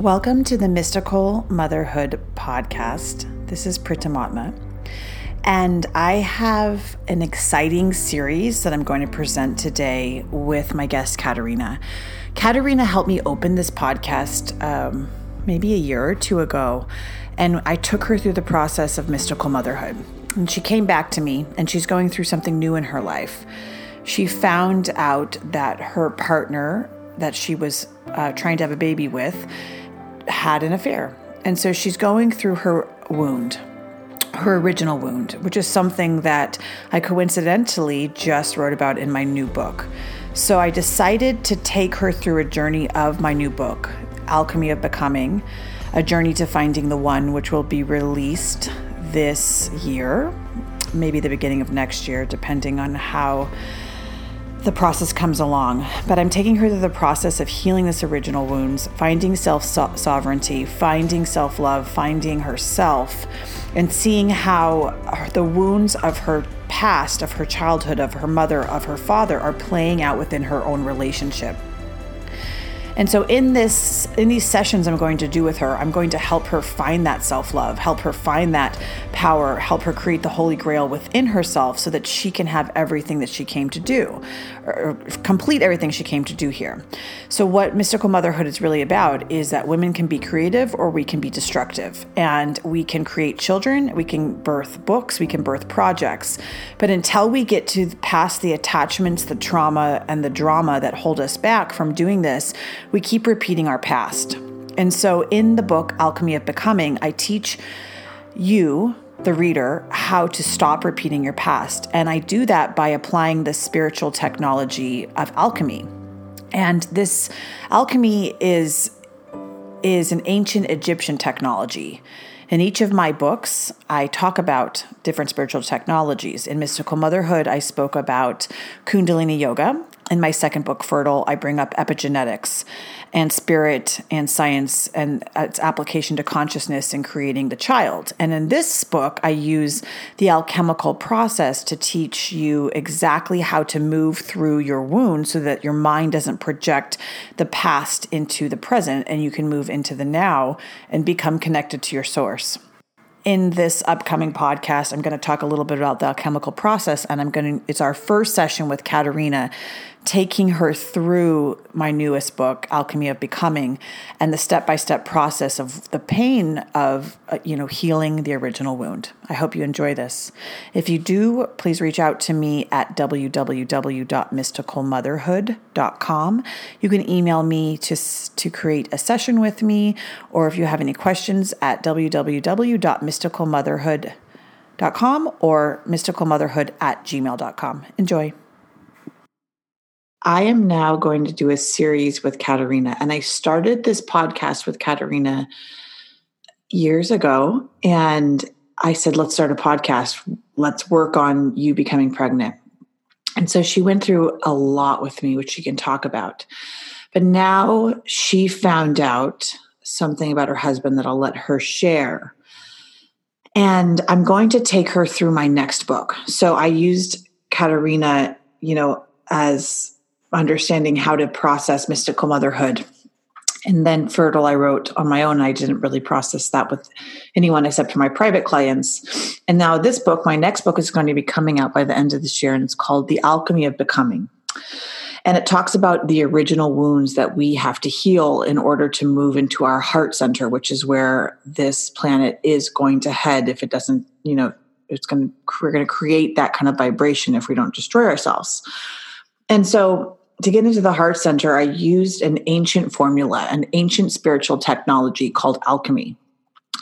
Welcome to the Mystical Motherhood Podcast. This is Pritamatma, and I have an exciting series that I'm going to present today with my guest, Katerina. Katerina helped me open this podcast um, maybe a year or two ago, and I took her through the process of mystical motherhood. And she came back to me, and she's going through something new in her life. She found out that her partner that she was uh, trying to have a baby with had an affair. And so she's going through her wound, her original wound, which is something that I coincidentally just wrote about in my new book. So I decided to take her through a journey of my new book, Alchemy of Becoming, a journey to finding the one, which will be released this year, maybe the beginning of next year, depending on how the process comes along. But I'm taking her through the process of healing this original wounds, finding self sovereignty, finding self love, finding herself, and seeing how the wounds of her past, of her childhood, of her mother, of her father are playing out within her own relationship. And so in this in these sessions I'm going to do with her, I'm going to help her find that self-love, help her find that power, help her create the holy grail within herself so that she can have everything that she came to do or complete everything she came to do here. So what mystical motherhood is really about is that women can be creative or we can be destructive. And we can create children, we can birth books, we can birth projects. But until we get to past the attachments, the trauma and the drama that hold us back from doing this, we keep repeating our past. And so in the book, Alchemy of Becoming, I teach you, the reader, how to stop repeating your past. And I do that by applying the spiritual technology of alchemy. And this alchemy is, is an ancient Egyptian technology. In each of my books, I talk about different spiritual technologies. In Mystical Motherhood, I spoke about Kundalini Yoga. In my second book, Fertile, I bring up epigenetics and spirit and science and its application to consciousness in creating the child. And in this book, I use the alchemical process to teach you exactly how to move through your wound so that your mind doesn't project the past into the present and you can move into the now and become connected to your source in this upcoming podcast, I'm going to talk a little bit about the alchemical process, and I'm going to, it's our first session with Katerina, taking her through my newest book, Alchemy of Becoming, and the step by step process of the pain of, uh, you know, healing the original wound. I hope you enjoy this. If you do, please reach out to me at www.mysticalmotherhood.com. You can email me to, to create a session with me, or if you have any questions, at www.mysticalmotherhood.com or mysticalmotherhood at gmail.com. Enjoy. I am now going to do a series with Katerina, and I started this podcast with Katerina years ago. And I said, let's start a podcast. Let's work on you becoming pregnant. And so she went through a lot with me, which she can talk about. But now she found out something about her husband that I'll let her share. And I'm going to take her through my next book. So I used Katerina, you know, as understanding how to process mystical motherhood. And then Fertile, I wrote on my own. I didn't really process that with anyone except for my private clients. And now, this book, my next book, is going to be coming out by the end of this year, and it's called The Alchemy of Becoming. And it talks about the original wounds that we have to heal in order to move into our heart center, which is where this planet is going to head if it doesn't, you know, it's going to, we're going to create that kind of vibration if we don't destroy ourselves. And so to get into the heart center, I used an ancient formula, an ancient spiritual technology called alchemy.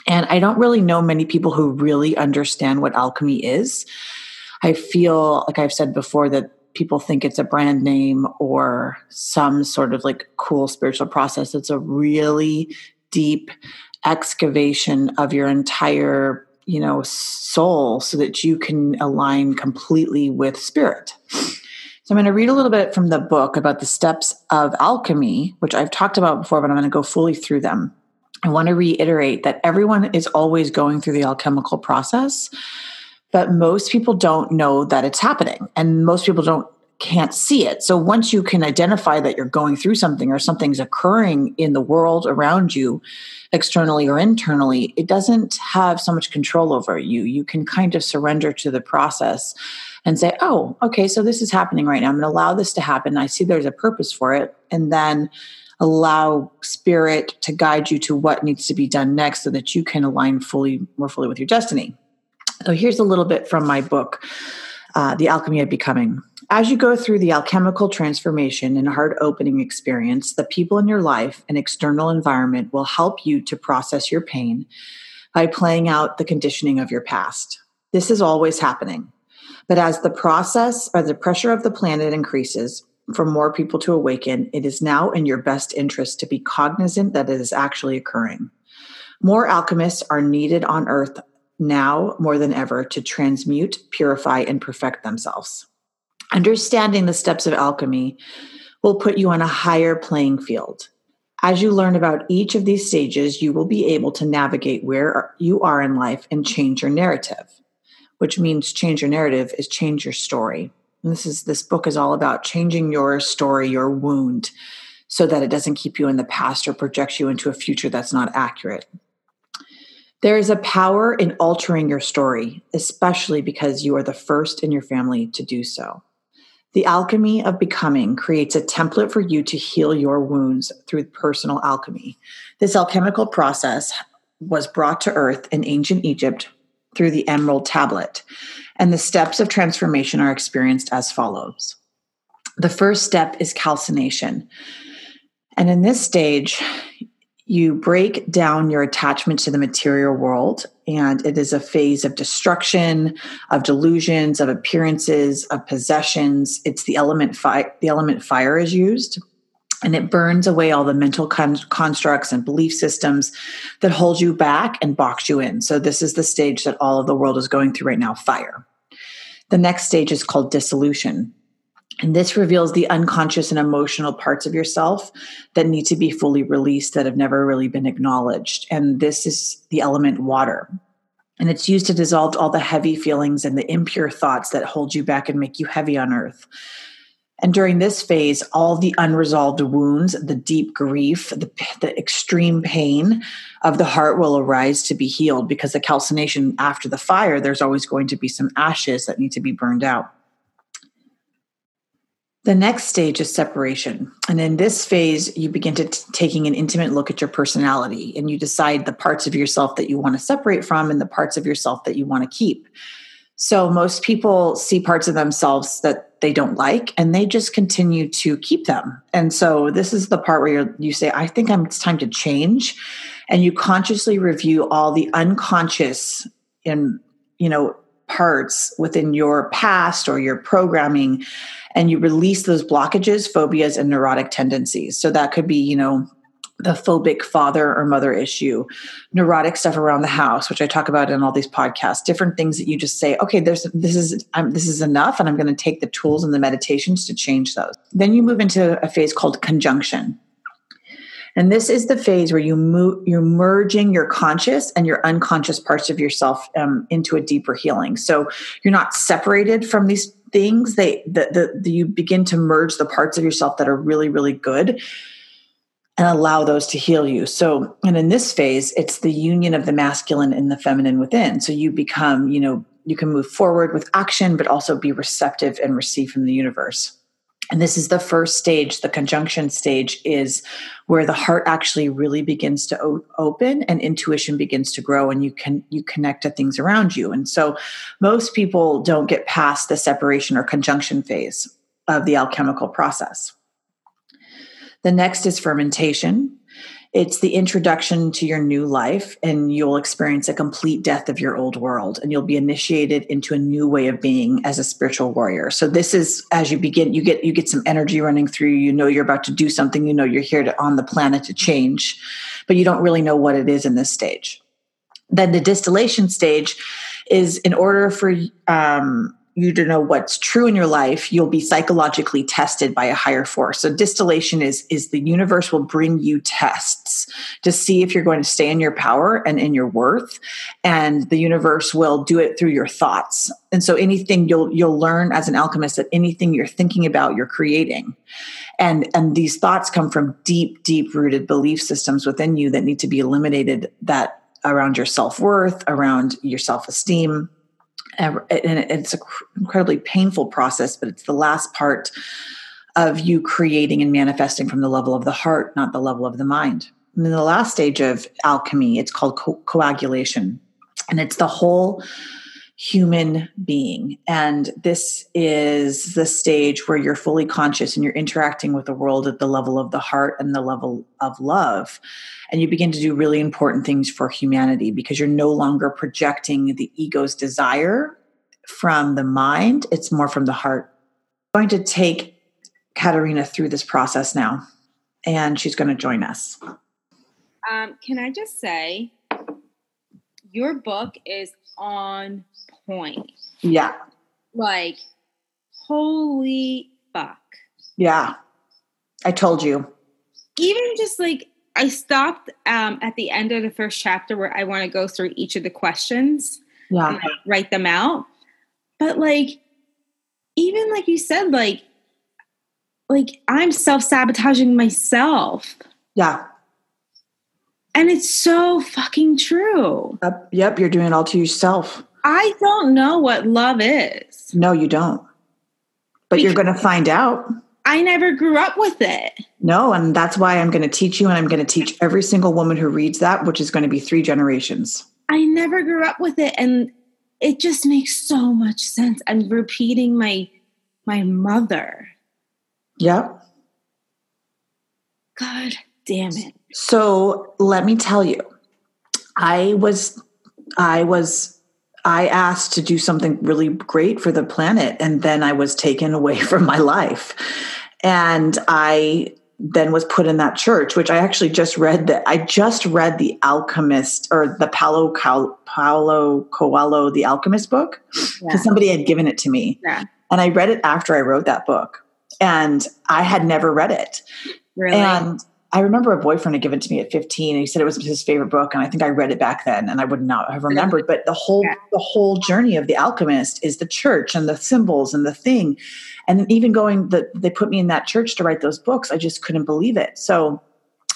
And I don't really know many people who really understand what alchemy is. I feel like I've said before that people think it's a brand name or some sort of like cool spiritual process. It's a really deep excavation of your entire, you know, soul so that you can align completely with spirit. So I'm going to read a little bit from the book about the steps of alchemy, which I've talked about before, but I'm going to go fully through them. I want to reiterate that everyone is always going through the alchemical process, but most people don't know that it's happening. And most people don't can't see it. So once you can identify that you're going through something or something's occurring in the world around you, externally or internally, it doesn't have so much control over you. You can kind of surrender to the process and say, oh, okay, so this is happening right now. I'm going to allow this to happen. I see there's a purpose for it. And then allow spirit to guide you to what needs to be done next so that you can align fully, more fully with your destiny. So here's a little bit from my book, uh, The Alchemy of Becoming. As you go through the alchemical transformation and heart opening experience, the people in your life and external environment will help you to process your pain by playing out the conditioning of your past. This is always happening. But as the process or the pressure of the planet increases for more people to awaken, it is now in your best interest to be cognizant that it is actually occurring. More alchemists are needed on earth now more than ever to transmute, purify, and perfect themselves. Understanding the steps of alchemy will put you on a higher playing field. As you learn about each of these stages, you will be able to navigate where you are in life and change your narrative, which means change your narrative is change your story. And this is this book is all about changing your story, your wound, so that it doesn't keep you in the past or projects you into a future that's not accurate. There is a power in altering your story, especially because you are the first in your family to do so. The alchemy of becoming creates a template for you to heal your wounds through personal alchemy. This alchemical process was brought to earth in ancient Egypt through the emerald tablet, and the steps of transformation are experienced as follows. The first step is calcination. And in this stage, you break down your attachment to the material world and it is a phase of destruction of delusions of appearances of possessions it's the element fire the element fire is used and it burns away all the mental con- constructs and belief systems that hold you back and box you in so this is the stage that all of the world is going through right now fire the next stage is called dissolution and this reveals the unconscious and emotional parts of yourself that need to be fully released that have never really been acknowledged. And this is the element water. And it's used to dissolve all the heavy feelings and the impure thoughts that hold you back and make you heavy on earth. And during this phase, all the unresolved wounds, the deep grief, the, the, extreme pain of the heart will arise to be healed because the calcination after the fire, there's always going to be some ashes that need to be burned out. The next stage is separation. And in this phase, you begin to t- taking an intimate look at your personality and you decide the parts of yourself that you want to separate from and the parts of yourself that you want to keep. So most people see parts of themselves that they don't like and they just continue to keep them. And so this is the part where you say, I think I'm, it's time to change. And you consciously review all the unconscious in you know, parts within your past or your programming and you release those blockages, phobias, and neurotic tendencies. So that could be, you know, the phobic father or mother issue, neurotic stuff around the house, which I talk about in all these podcasts, different things that you just say, okay, there's this is I'm, this is enough, and I'm going to take the tools and the meditations to change those. Then you move into a phase called conjunction. And this is the phase where you move, you're merging your conscious and your unconscious parts of yourself um, into a deeper healing. So you're not separated from these things they the, the, the, you begin to merge the parts of yourself that are really really good and allow those to heal you. So and in this phase it's the union of the masculine and the feminine within. So you become you know you can move forward with action but also be receptive and receive from the universe. And this is the first stage. The conjunction stage is where the heart actually really begins to o- open and intuition begins to grow and you can you connect to things around you. And so most people don't get past the separation or conjunction phase of the alchemical process the next is fermentation it's the introduction to your new life, and you'll experience a complete death of your old world, and you'll be initiated into a new way of being as a spiritual warrior. So this is as you begin, you get you get some energy running through you. You know you're about to do something. You know you're here to on the planet to change, but you don't really know what it is in this stage. Then the distillation stage is in order for um, you to know what's true in your life, you'll be psychologically tested by a higher force. So distillation is is the universe will bring you tests to see if you're going to stay in your power and in your worth, and the universe will do it through your thoughts. And so anything you'll you'll learn as an alchemist that anything you're thinking about, you're creating. And and these thoughts come from deep, deep rooted belief systems within you that need to be eliminated that around your self-worth, around your self-esteem and it's an incredibly painful process but it's the last part of you creating and manifesting from the level of the heart not the level of the mind. And the last stage of alchemy it's called co- coagulation. And it's the whole human being and this is the stage where you're fully conscious and you're interacting with the world at the level of the heart and the level of love and you begin to do really important things for humanity because you're no longer projecting the ego's desire from the mind, it's more from the heart. I'm going to take Katerina through this process now, and she's going to join us. Um, can I just say, your book is on point. Yeah. Like, holy fuck. Yeah. I told you. Even just like I stopped um, at the end of the first chapter where I want to go through each of the questions yeah. and like, write them out. But like, even like you said, like, like I'm self sabotaging myself. Yeah. And it's so fucking true. Yep, yep, you're doing it all to yourself. I don't know what love is. No, you don't. But because you're going to find out. I never grew up with it. No, and that's why I'm going to teach you, and I'm going to teach every single woman who reads that, which is going to be three generations. I never grew up with it, and it just makes so much sense. I'm repeating my my mother. Yep. God damn it. So let me tell you, I was I was I asked to do something really great for the planet, and then I was taken away from my life. And I then was put in that church, which I actually just read that I just read the Alchemist or the Paulo Paulo Coelho, the Alchemist book, because yeah. somebody had given it to me. Yeah. And I read it after I wrote that book. And I had never read it. Really? And I remember a boyfriend had given it to me at 15 and he said it was his favorite book. And I think I read it back then and I would not have remembered. But the whole yeah. the whole journey of the alchemist is the church and the symbols and the thing. And even going that they put me in that church to write those books, I just couldn't believe it. So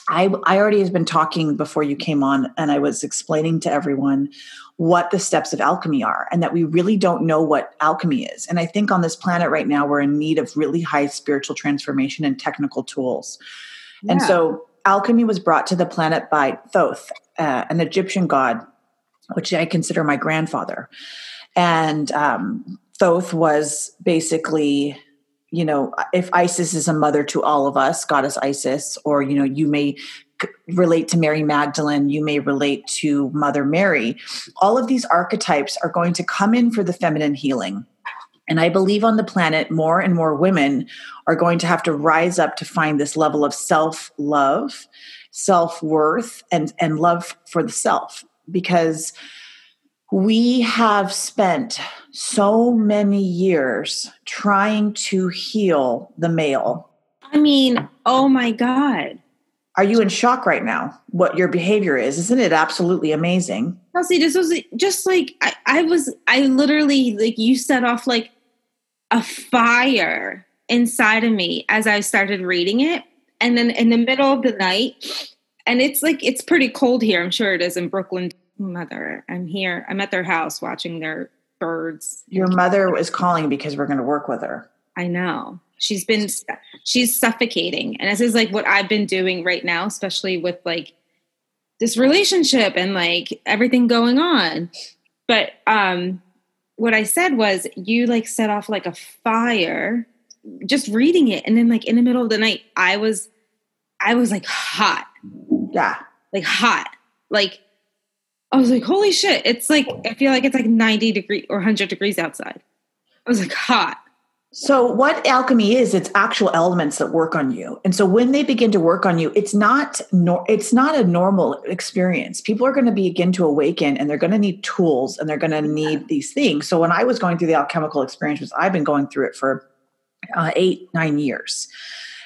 I, I already has been talking before you came on and I was explaining to everyone what the steps of alchemy are and that we really don't know what alchemy is. And I think on this planet right now, we're in need of really high spiritual transformation and technical tools. Yeah. And so alchemy was brought to the planet by Thoth, uh, an Egyptian god, which I consider my grandfather. And um, Thoth was basically, you know, if Isis is a mother to all of us, goddess Isis, or, you know, you may relate to Mary Magdalene, you may relate to Mother Mary. All of these archetypes are going to come in for the feminine healing. And I believe on the planet, more and more women are going to have to rise up to find this level of self love, self worth, and, and love for the self. Because we have spent so many years trying to heal the male. I mean, oh my God. Are you in shock right now? What your behavior is? Isn't it absolutely amazing? Kelsey, this was just like I, I was I literally like you set off like a fire inside of me as I started reading it. And then in the middle of the night, and it's like, it's pretty cold here. I'm sure it is in Brooklyn. Mother, I'm here. I'm at their house watching their birds. Your mother is calling because we're going to work with her. I know. She's been, she's suffocating. And this is like what I've been doing right now, especially with like this relationship and like everything going on. But um what I said was you like set off like a fire just reading it and then like in the middle of the night I was I was like hot. Yeah. Like hot. Like I was like holy shit. It's like I feel like it's like 90 degree or 100 degrees outside. I was like hot. So, what alchemy is, it's actual elements that work on you. And so, when they begin to work on you, it's not nor- it's not a normal experience. People are going to begin to awaken, and they're going to need tools, and they're going to need these things. So, when I was going through the alchemical experience, I've been going through it for uh, eight nine years.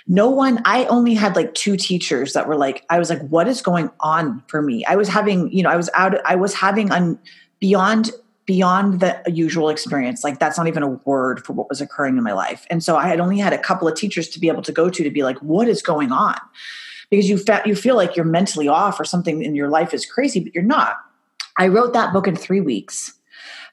No one. I only had like two teachers that were like, I was like, what is going on for me? I was having, you know, I was out. I was having un, beyond beyond the usual experience. Like that's not even a word for what was occurring in my life. And so I had only had a couple of teachers to be able to go to to be like, what is going on? Because you fe- you feel like you're mentally off or something in your life is crazy, but you're not. I wrote that book in three weeks,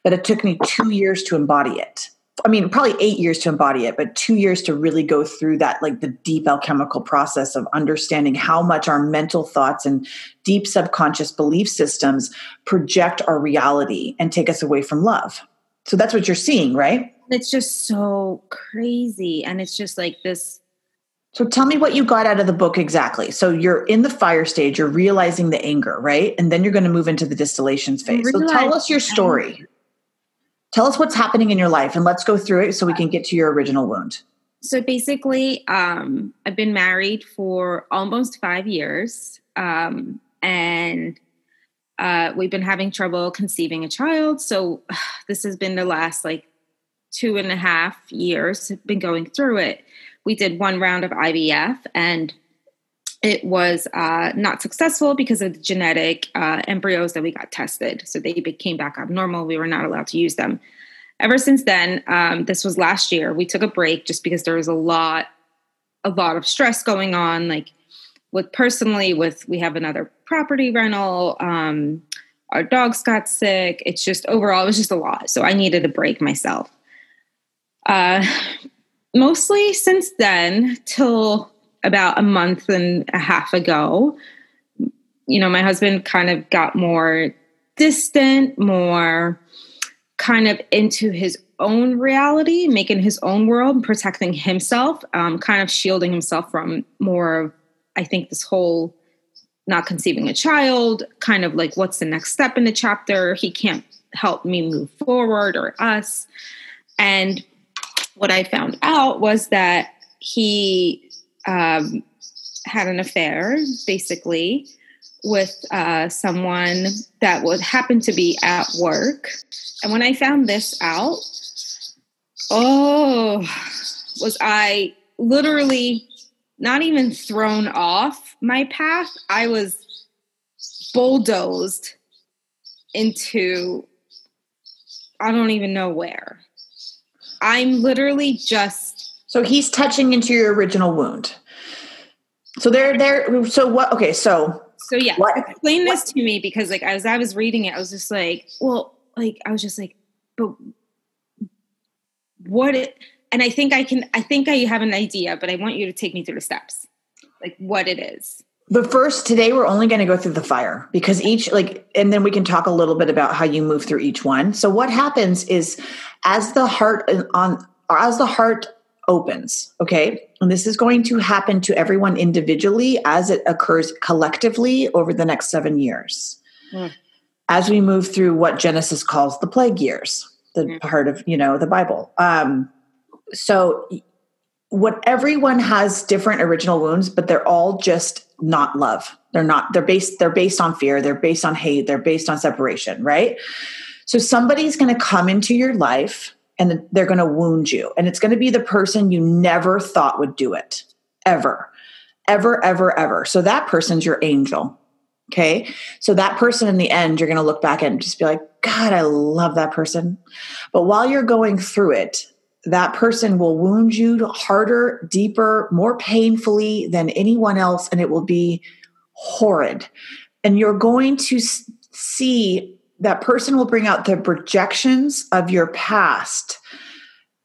but it took me two years to embody it. I mean, probably eight years to embody it, but two years to really go through that, like the deep alchemical process of understanding how much our mental thoughts and deep subconscious belief systems project our reality and take us away from love. So that's what you're seeing, right? It's just so crazy. And it's just like this. So tell me what you got out of the book exactly. So you're in the fire stage, you're realizing the anger, right? And then you're going to move into the distillations phase. So tell us your story. Tell us what's happening in your life and let's go through it so we can get to your original wound. So basically, um, I've been married for almost five years. Um, and uh, we've been having trouble conceiving a child. So this has been the last like two and a half years, been going through it. We did one round of IVF and it was uh, not successful because of the genetic uh, embryos that we got tested. So they came back abnormal. We were not allowed to use them. Ever since then, um, this was last year. We took a break just because there was a lot, a lot of stress going on. Like with personally, with we have another property rental. Um, our dogs got sick. It's just overall, it was just a lot. So I needed a break myself. Uh, mostly since then till about a month and a half ago, you know, my husband kind of got more distant, more kind of into his own reality, making his own world, protecting himself, um, kind of shielding himself from more of, I think, this whole not conceiving a child, kind of like what's the next step in the chapter. He can't help me move forward or us. And what I found out was that he um, had an affair, basically, with uh, someone that would happen to be at work. And when I found this out, oh, was I literally not even thrown off my path? I was bulldozed into I don't even know where. I'm literally just so he's touching into your original wound. So they're there. So what? Okay. So so yeah, what, explain this what? to me because like as I was reading it, I was just like, well, like I was just like, but what? It, and I think I can. I think I have an idea, but I want you to take me through the steps, like what it is. But first, today we're only going to go through the fire because each, like, and then we can talk a little bit about how you move through each one. So, what happens is as the heart uh, on, as the heart opens. Okay. And this is going to happen to everyone individually as it occurs collectively over the next seven years. Mm. As we move through what Genesis calls the plague years, the mm. part of, you know, the Bible. Um, so what everyone has different original wounds, but they're all just not love. They're not, they're based, they're based on fear, they're based on hate, they're based on separation, right? So somebody's going to come into your life and they're going to wound you. And it's going to be the person you never thought would do it, ever, ever, ever, ever. So that person's your angel. Okay. So that person in the end, you're going to look back and just be like, God, I love that person. But while you're going through it, that person will wound you harder, deeper, more painfully than anyone else. And it will be horrid. And you're going to see that person will bring out the projections of your past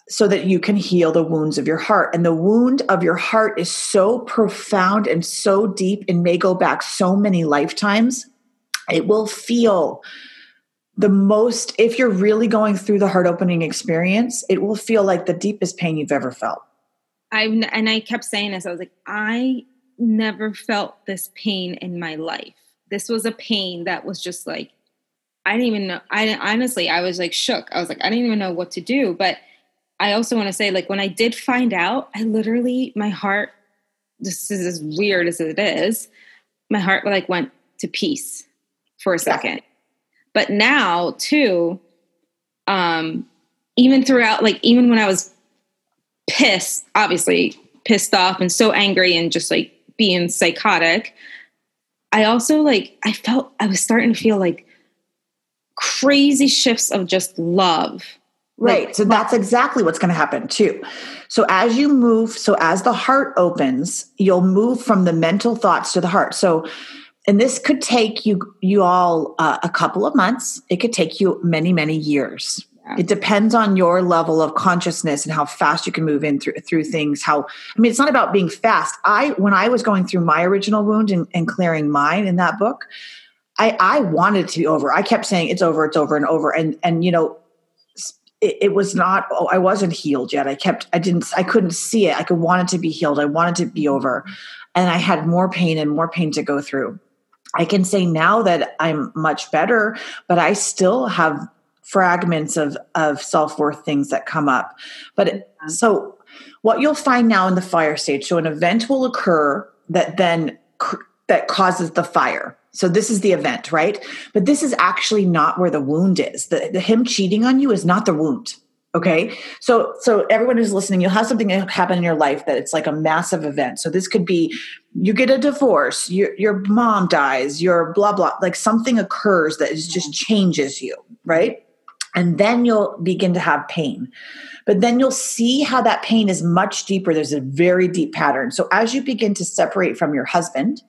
so that you can heal the wounds of your heart. And the wound of your heart is so profound and so deep and may go back so many lifetimes. It will feel the most, if you're really going through the heart opening experience, it will feel like the deepest pain you've ever felt. I and I kept saying this. I was like, I never felt this pain in my life. This was a pain that was just like I didn't even know. I honestly, I was like shook. I was like, I didn't even know what to do. But I also want to say, like, when I did find out, I literally, my heart, this is as weird as it is, my heart like went to peace for a second. Yeah. But now, too, um, even throughout, like, even when I was pissed, obviously pissed off and so angry and just like being psychotic, I also like, I felt, I was starting to feel like crazy shifts of just love. Right. Like, so that's exactly what's going to happen too. So as you move, so as the heart opens, you'll move from the mental thoughts to the heart. So, and this could take you you all uh, a couple of months. It could take you many many years. Yeah. It depends on your level of consciousness and how fast you can move in through through things. How I mean, it's not about being fast. I when I was going through my original wound and, and clearing mine in that book, I, I wanted it to be over. I kept saying it's over, it's over and over. And, and, you know, it, it, was not, oh, I wasn't healed yet. I kept, I didn't, I couldn't see it. I could want it to be healed. I wanted to be over. And I had more pain and more pain to go through. I can say now that I'm much better, but I still have fragments of, of self-worth things that come up. But mm-hmm. so what you'll find now in the fire stage, so an event will occur that then, that causes the fire so this is the event, right? But this is actually not where the wound is. The, the him cheating on you is not the wound. Okay. So so everyone who's listening, you'll have something happen in your life that it's like a massive event. So this could be you get a divorce, your your mom dies, your blah blah, like something occurs that is just changes you, right? And then you'll begin to have pain. But then you'll see how that pain is much deeper. There's a very deep pattern. So as you begin to separate from your husband,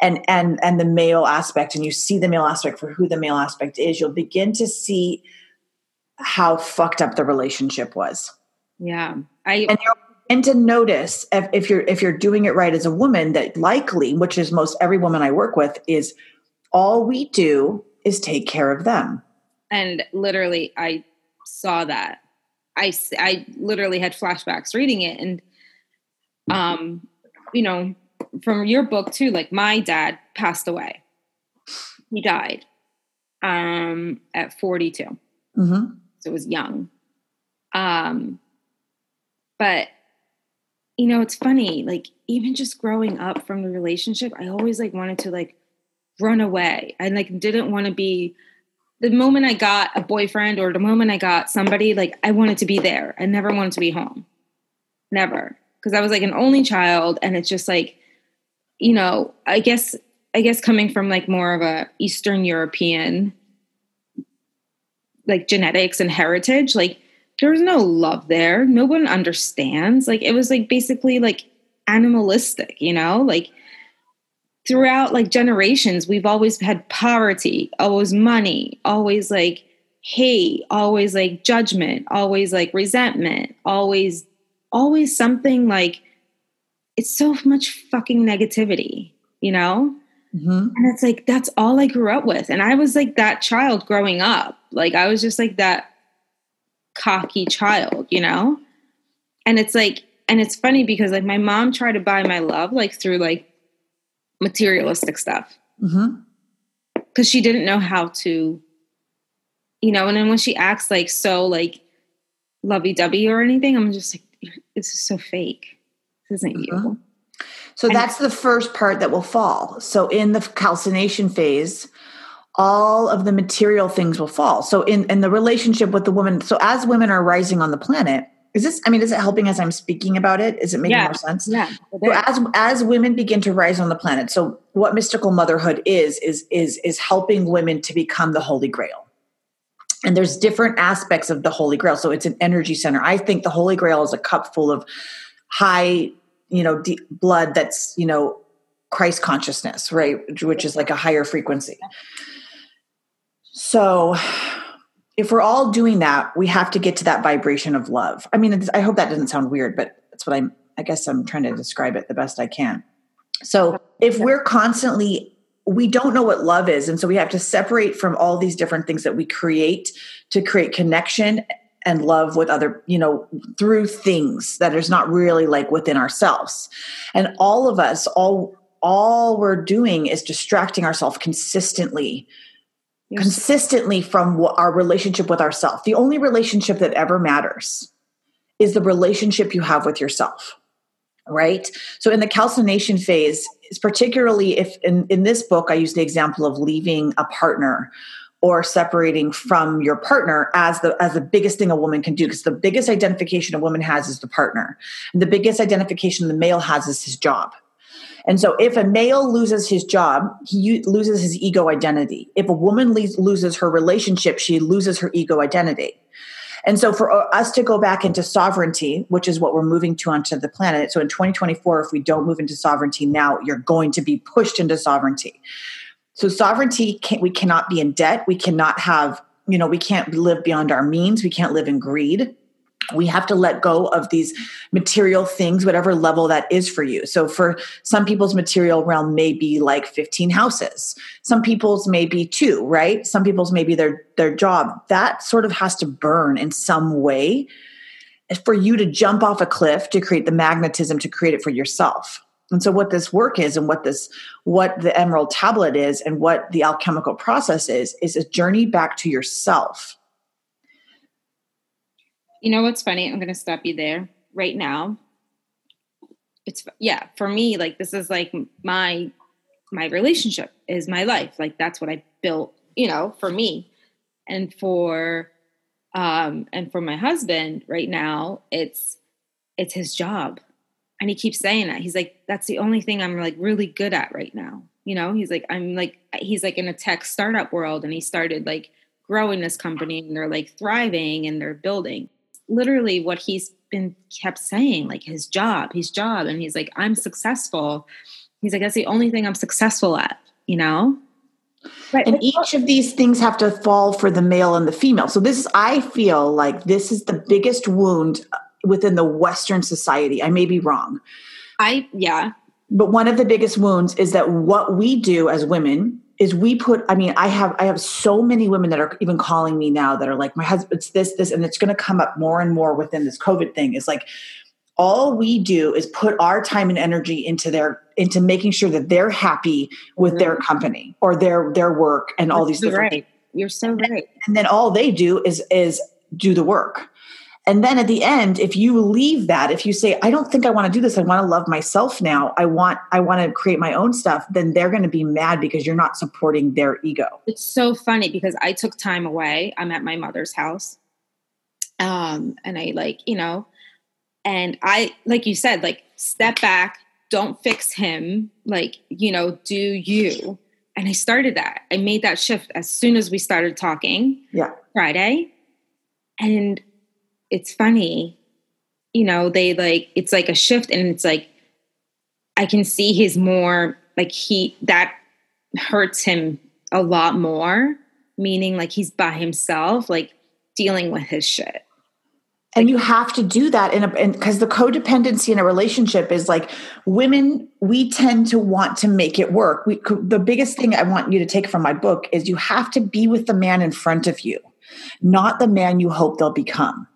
and and and the male aspect and you see the male aspect for who the male aspect is you'll begin to see how fucked up the relationship was. Yeah. I and to notice if, if you're if you're doing it right as a woman that likely which is most every woman i work with is all we do is take care of them. And literally i saw that. I i literally had flashbacks reading it and um you know from your book too, like my dad passed away. He died um, at 42. Mm-hmm. So it was young. Um, but you know, it's funny, like even just growing up from the relationship, I always like wanted to like run away. I like didn't want to be the moment I got a boyfriend or the moment I got somebody, like I wanted to be there. I never wanted to be home. Never. Because I was like an only child and it's just like you know, I guess I guess coming from like more of a Eastern European like genetics and heritage, like there was no love there. No one understands. Like it was like basically like animalistic, you know? Like throughout like generations, we've always had poverty, always money, always like hate, always like judgment, always like resentment, always always something like it's so much fucking negativity, you know? Mm-hmm. And it's like, that's all I grew up with. And I was like that child growing up. Like, I was just like that cocky child, you know? And it's like, and it's funny because like my mom tried to buy my love like through like materialistic stuff. Mm-hmm. Cause she didn't know how to, you know, and then when she acts like so like lovey dovey or anything, I'm just like, this is so fake isn't mm-hmm. you. So and that's the first part that will fall. So in the calcination phase, all of the material things will fall. So in, in the relationship with the woman, so as women are rising on the planet, is this i mean is it helping as i'm speaking about it is it making yeah. more sense yeah so as as women begin to rise on the planet so what mystical motherhood is is is is helping women to become the holy grail and there's different aspects of the holy grail so it's an energy center i think the holy grail is a cup full of high you know deep blood that's you know christ consciousness right? Which is like a higher frequency. So if we're all doing that we have to get to that vibration of love. I mean i hope that doesn't sound weird but that's what i'm i guess i'm trying to describe it the best i can. So if we're constantly we don't know what love is and so we have to separate from all these different things that we create to create connection and love with other you know through things that is not really like within ourselves. And all of us all all we're doing is distracting ourselves consistently yes. consistently from our relationship with ourselves the only relationship that ever matters is the relationship you have with yourself right? So in the calcination phase it's particularly if in, in this book i use the example of leaving a partner or separating from your partner as the as the biggest thing a woman can do because the biggest identification a woman has is the partner and the biggest identification the male has is his job and so if a male loses his job he loses his ego identity if a woman loses her relationship she loses her ego identity and so for uh, us to go back into sovereignty, which is what we're moving to onto the planet. So in 2024, if we don't move into sovereignty now, you're going to be pushed into sovereignty. So sovereignty, can, we cannot be in debt. We cannot have, you know, we can't live beyond our means. We can't live in greed. We have to let go of these material things whatever level that is for you. So for some people's material realm may be like 15 houses. Some people's may be two right? Some people's may be their their job. That sort of has to burn in some way for you to jump off a cliff to create the magnetism to create it for yourself and so what this work is and what this what the emerald tablet is and what the alchemical process is is a journey back to yourself you know what's funny? I'm going to stop you there right now. It's yeah, for me like this is like my my relationship is my life. Like that's what I built, you know, for me. And for um and for my husband right now, it's it's his job. And he keeps saying that. He's like that's the only thing I'm like really good at right now. You know, he's like I'm like he's like in a tech startup world and he started like growing this company and they're like thriving and they're building literally what he's been kept saying, like his job, his job. And he's like, I'm successful. He's like, that's the only thing I'm successful at, you know? Right. And each of these things have to fall for the male and the female. So this is, I feel like this is the biggest wound within the Western society. I may be wrong. I, yeah. But one of the biggest wounds is that what we do as women is we put i mean i have i have so many women that are even calling me now that are like my husband's this this and it's going to come up more and more within this covid thing is like all we do is put our time and energy into their into making sure that they're happy with mm-hmm. their company or their their work and all these different right. things. You're so right. And then all they do is is do the work. And then at the end, if you leave that, if you say, I don't think I want to do this, I want to love myself now, I want, I want to create my own stuff, then they're going to be mad because you're not supporting their ego. It's so funny because I took time away. I'm at my mother's house. Um, and I like, you know, and I, like you said, like step back, don't fix him, like, you know, do you. And I started that. I made that shift as soon as we started talking. Yeah. Friday. And it's funny you know they like it's like a shift and it's like i can see he's more like he that hurts him a lot more meaning like he's by himself like dealing with his shit. And you have to do that in a because the codependency in a relationship is like women we tend to want to make it work. We the biggest thing i want you to take from my book is you have to be with the man in front of you not the man you hope they'll become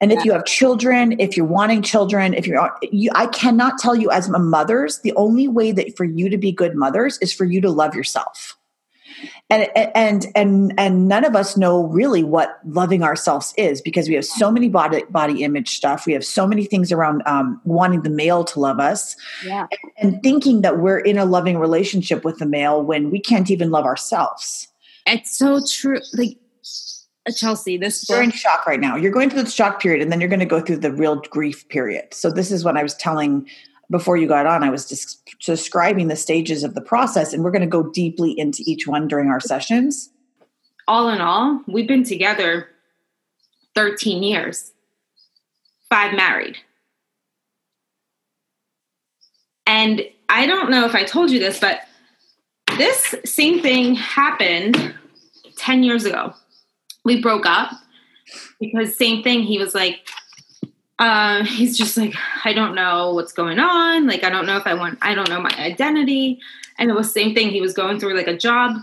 and if you have children, if you're wanting children, if you're, you, I cannot tell you as a mothers, the only way that for you to be good mothers is for you to love yourself. And, and and and none of us know really what loving ourselves is because we have so many body body image stuff. We have so many things around um, wanting the male to love us, yeah. and, and thinking that we're in a loving relationship with the male when we can't even love ourselves. It's so true. Like Chelsea, this you're in shock right now. You're going through the shock period, and then you're going to go through the real grief period. So this is what I was telling before you got on. I was just describing the stages of the process, and we're going to go deeply into each one during our sessions. All in all, we've been together 13 years, five married. And I don't know if I told you this, but this same thing happened 10 years ago we broke up because same thing. He was like, uh, he's just like, I don't know what's going on. Like, I don't know if I want, I don't know my identity. And it was same thing. He was going through like a job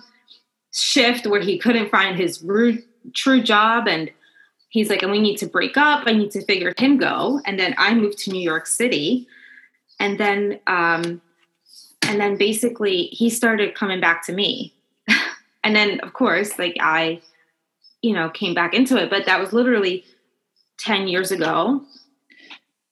shift where he couldn't find his root, true job. And he's like, and we need to break up. I need to figure him go. And then I moved to New York City. And then, um, and then basically he started coming back to me. and then of course, like I, you know, came back into it. But that was literally 10 years ago.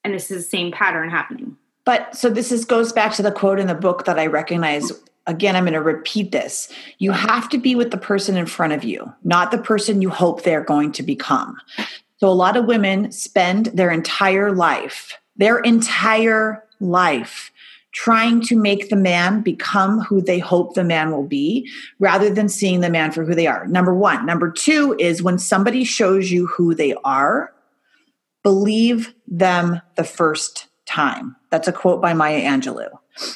And this is the same pattern happening. But so this is goes back to the quote in the book that i recognize. Again i'm going to repeat this. You have to be with the person in front of you not the person you hope they're going to become. So a lot of women spend their entire life their entire life trying to make the man become who they hope the man will be rather than seeing the man for who they are. Number one. Number two is when somebody shows you who they are, believe them the first time. That's a quote by Maya Angelou.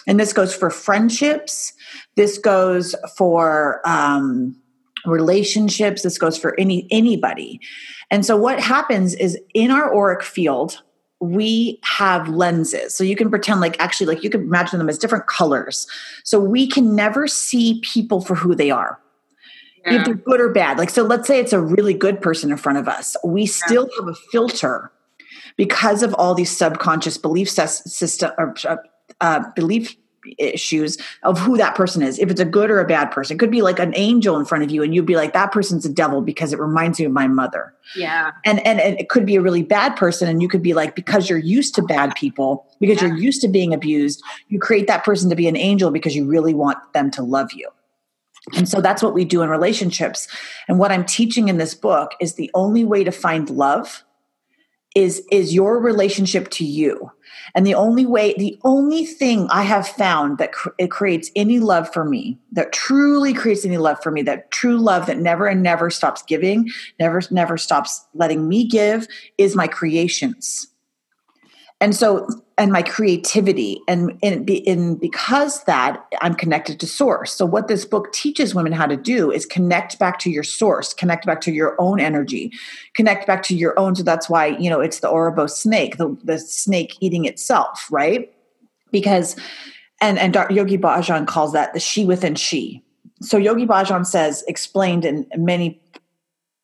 And this goes for friendships, this goes for um, relationships, this goes for any anybody. And so what happens is in our auric field, we have lenses. So you can pretend like actually, like you can imagine them as different colors. So we can never see people for who they are. Yeah. If they're good or bad. Like, so let's say it's a really good person in front of us. We still yeah. have a filter because of all these subconscious belief system or uh, uh, belief issues of who that person is. If it's a good or a bad person, it could be like an angel in front of you, and you'd be like, "That person's a devil because it reminds me of my mother." Yeah, and and, and it could be a really bad person, and you could be like, because you're used to bad people, because yeah. you're used to being abused, you create that person to be an angel because you really want them to love you. And so that's what we do in relationships. And what I'm teaching in this book is the only way to find love is is your relationship to you. And the only way the only thing i have found that cr- it creates any love for me that truly creates any love for me that true love that never and never stops giving never never stops letting me give is my creations and so and my creativity and in, in because that i'm connected to source. So what this book teaches women how to do is connect back to your source connect back to your own energy connect back to your own. So that's why you know it's the Ouroboros snake the, the snake eating itself right? Because and and yogi bhajan calls that the she within she. So yogi bhajan says explained in many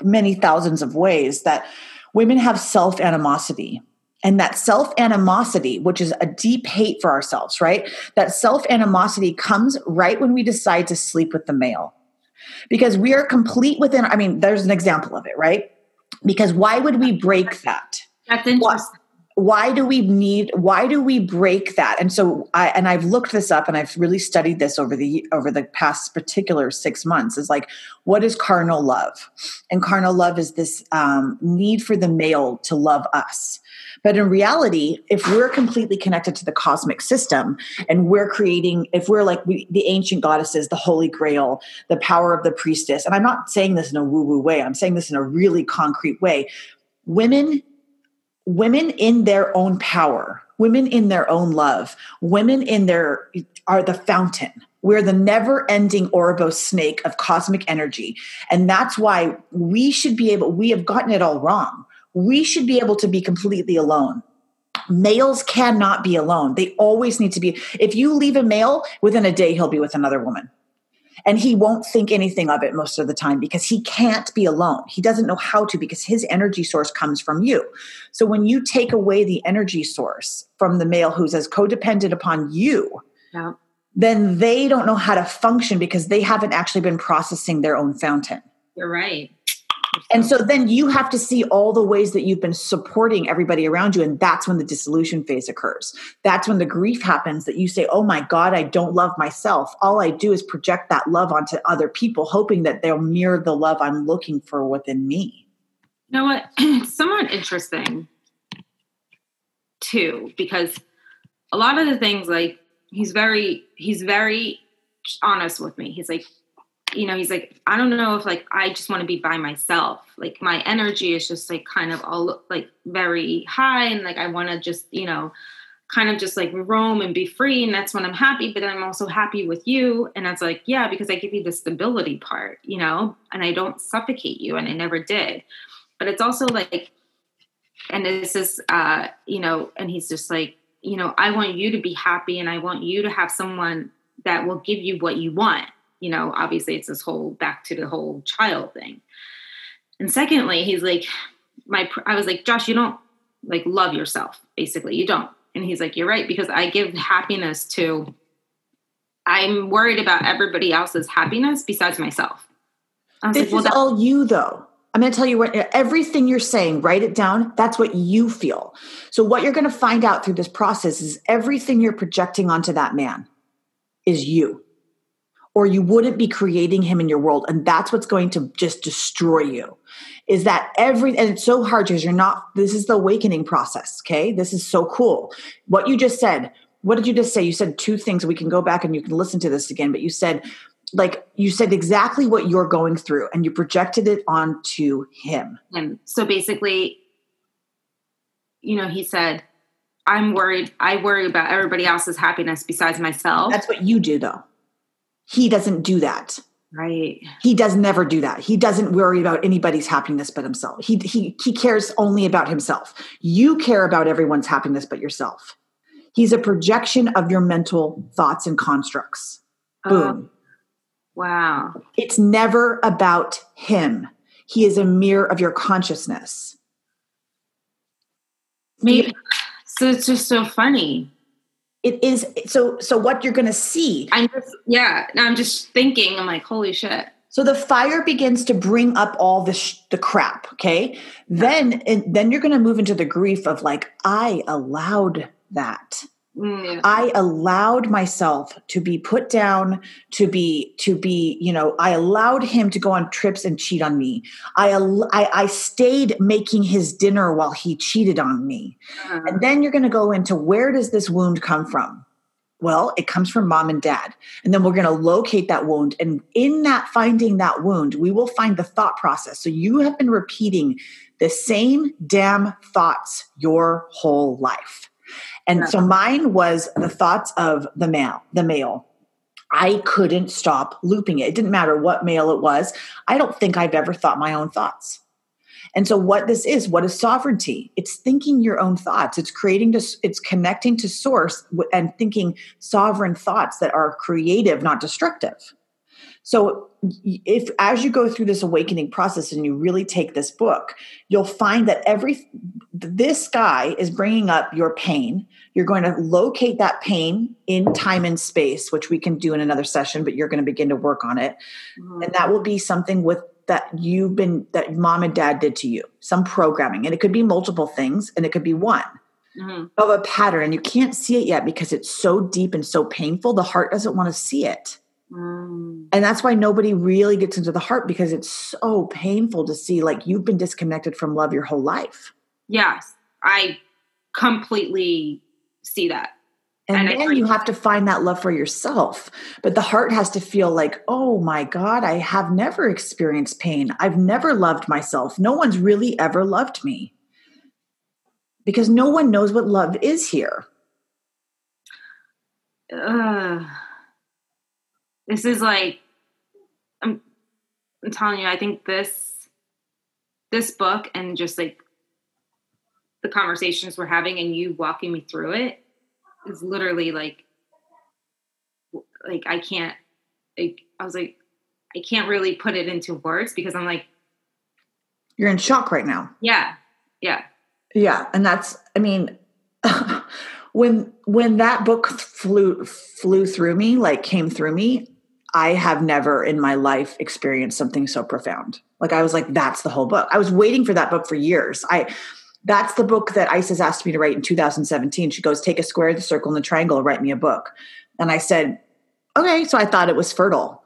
many thousands of ways that women have self animosity and that self animosity, which is a deep hate for ourselves, right? That self animosity comes right when we decide to sleep with the male. Because we are complete within, I mean, there's an example of it, right? Because why would we break that? That's interesting. Why, why do we need why do we break that and so i and i've looked this up and i've really studied this over the over the past particular six months is like what is carnal love and carnal love is this um, need for the male to love us but in reality, if we're completely connected to the cosmic system and we're creating, if we're like we, the ancient goddesses, the holy grail, the power of the priestess, and I'm not saying this in a woo woo way, I'm saying this in a really concrete way. Women, women in their own power, women in their own love, women in their are the fountain. We're the never ending Ouroboros snake of cosmic energy. And that's why we should be able, we have gotten it all wrong we should be able to be completely alone. Males cannot be alone. They always need to be. If you leave a male, within a day, he'll be with another woman. And he won't think anything of it most of the time because he can't be alone. He doesn't know how to because his energy source comes from you. So when you take away the energy source from the male who's as codependent upon you, yeah. then they don't know how to function because they haven't actually been processing their own fountain. You're right. And so then you have to see all the ways that you've been supporting everybody around you. And that's when the dissolution phase occurs. That's when the grief happens that you say, Oh my God, I don't love myself. All I do is project that love onto other people, hoping that they'll mirror the love I'm looking for within me. You know what? It's somewhat interesting too, because a lot of the things like he's very, he's very honest with me. He's like, you know, he's like, I don't know if like I just want to be by myself. Like my energy is just like kind of all like very high and like I want to just, you know, kind of just like roam and be free and that's when I'm happy, but I'm also happy with you. And it's like, yeah, because I give you the stability part, you know, and I don't suffocate you and I never did. But it's also like and this is uh, you know, and he's just like, you know, I want you to be happy and I want you to have someone that will give you what you want you know, obviously it's this whole back to the whole child thing. And secondly, he's like, my, I was like, Josh, you don't like love yourself. Basically, you don't. And he's like, you're right, because I give happiness to, I'm worried about everybody else's happiness besides myself. this like, well, is all you though. I'm going to tell you what everything you're saying, write it down. That's what you feel. So, what you're going to find out through this process is everything you're projecting onto that man is you, or you wouldn't be creating him in your world. And that's what's going to just destroy you. Is that every, and it's so hard because you're not, this is the awakening process. Okay. This is so cool. What you just said, what did you just say? You said two things. We can go back and you can listen to this again, but you said, like you said exactly what you're going through and you projected it onto him. And so basically, you know, he said, I'm worried, I worry about everybody else's happiness besides myself. That's what you do though. He doesn't do that. Right. He does never do that. He doesn't worry about anybody's happiness but himself. He he he cares only about himself. You care about everyone's happiness but yourself. He's a projection of your mental thoughts and constructs. Boom. Uh, Wow. It's never about him. He is a mirror of your consciousness. Maybe so it's just so funny. It is so so what you're going to see. I'm just yeah, I'm just thinking I'm like holy shit. So the fire begins to bring up all the sh- the crap, okay? Then and then you're going to move into the grief of like I allowed that. Mm, I allowed myself to be put down, to be, to be, you know, I allowed him to go on trips and cheat on me. I, I, I stayed making his dinner while he cheated on me. Uh-huh. And then you're going to go into where does this wound come from? Well, it comes from mom and dad. And then we're going to locate that wound. And in that finding that wound, we will find the thought process. So you have been repeating the same damn thoughts your whole life. And yeah. so mine was the thoughts of the male, the male. I couldn't stop looping it. It didn't matter what male it was. I don't think I've ever thought my own thoughts. And so what this is, what is sovereignty? It's thinking your own thoughts. It's creating this, it's connecting to source and thinking sovereign thoughts that are creative, not destructive. So if as you go through this awakening process and you really take this book, you'll find that every this guy is bringing up your pain. You're going to locate that pain in time and space, which we can do in another session, but you're going to begin to work on it. Mm-hmm. And that will be something with that you've been that mom and dad did to you, some programming. And it could be multiple things and it could be one. Mm-hmm. Of a pattern, and you can't see it yet because it's so deep and so painful. The heart doesn't want to see it. Mm. And that's why nobody really gets into the heart because it's so painful to see like you've been disconnected from love your whole life. Yes, I completely see that. And, and then you have to find that love for yourself. But the heart has to feel like, oh my God, I have never experienced pain. I've never loved myself. No one's really ever loved me. Because no one knows what love is here. Uh, this is like I'm, I'm telling you, I think this this book and just like the conversations we're having and you walking me through it is literally like like I can't like I was like I can't really put it into words because I'm like you're in shock right now. Yeah. Yeah. Yeah, and that's I mean when when that book flew flew through me, like came through me, I have never in my life experienced something so profound. Like I was like, that's the whole book. I was waiting for that book for years. I that's the book that Isis asked me to write in 2017. She goes, take a square, the circle, and the triangle, write me a book. And I said, okay. So I thought it was fertile.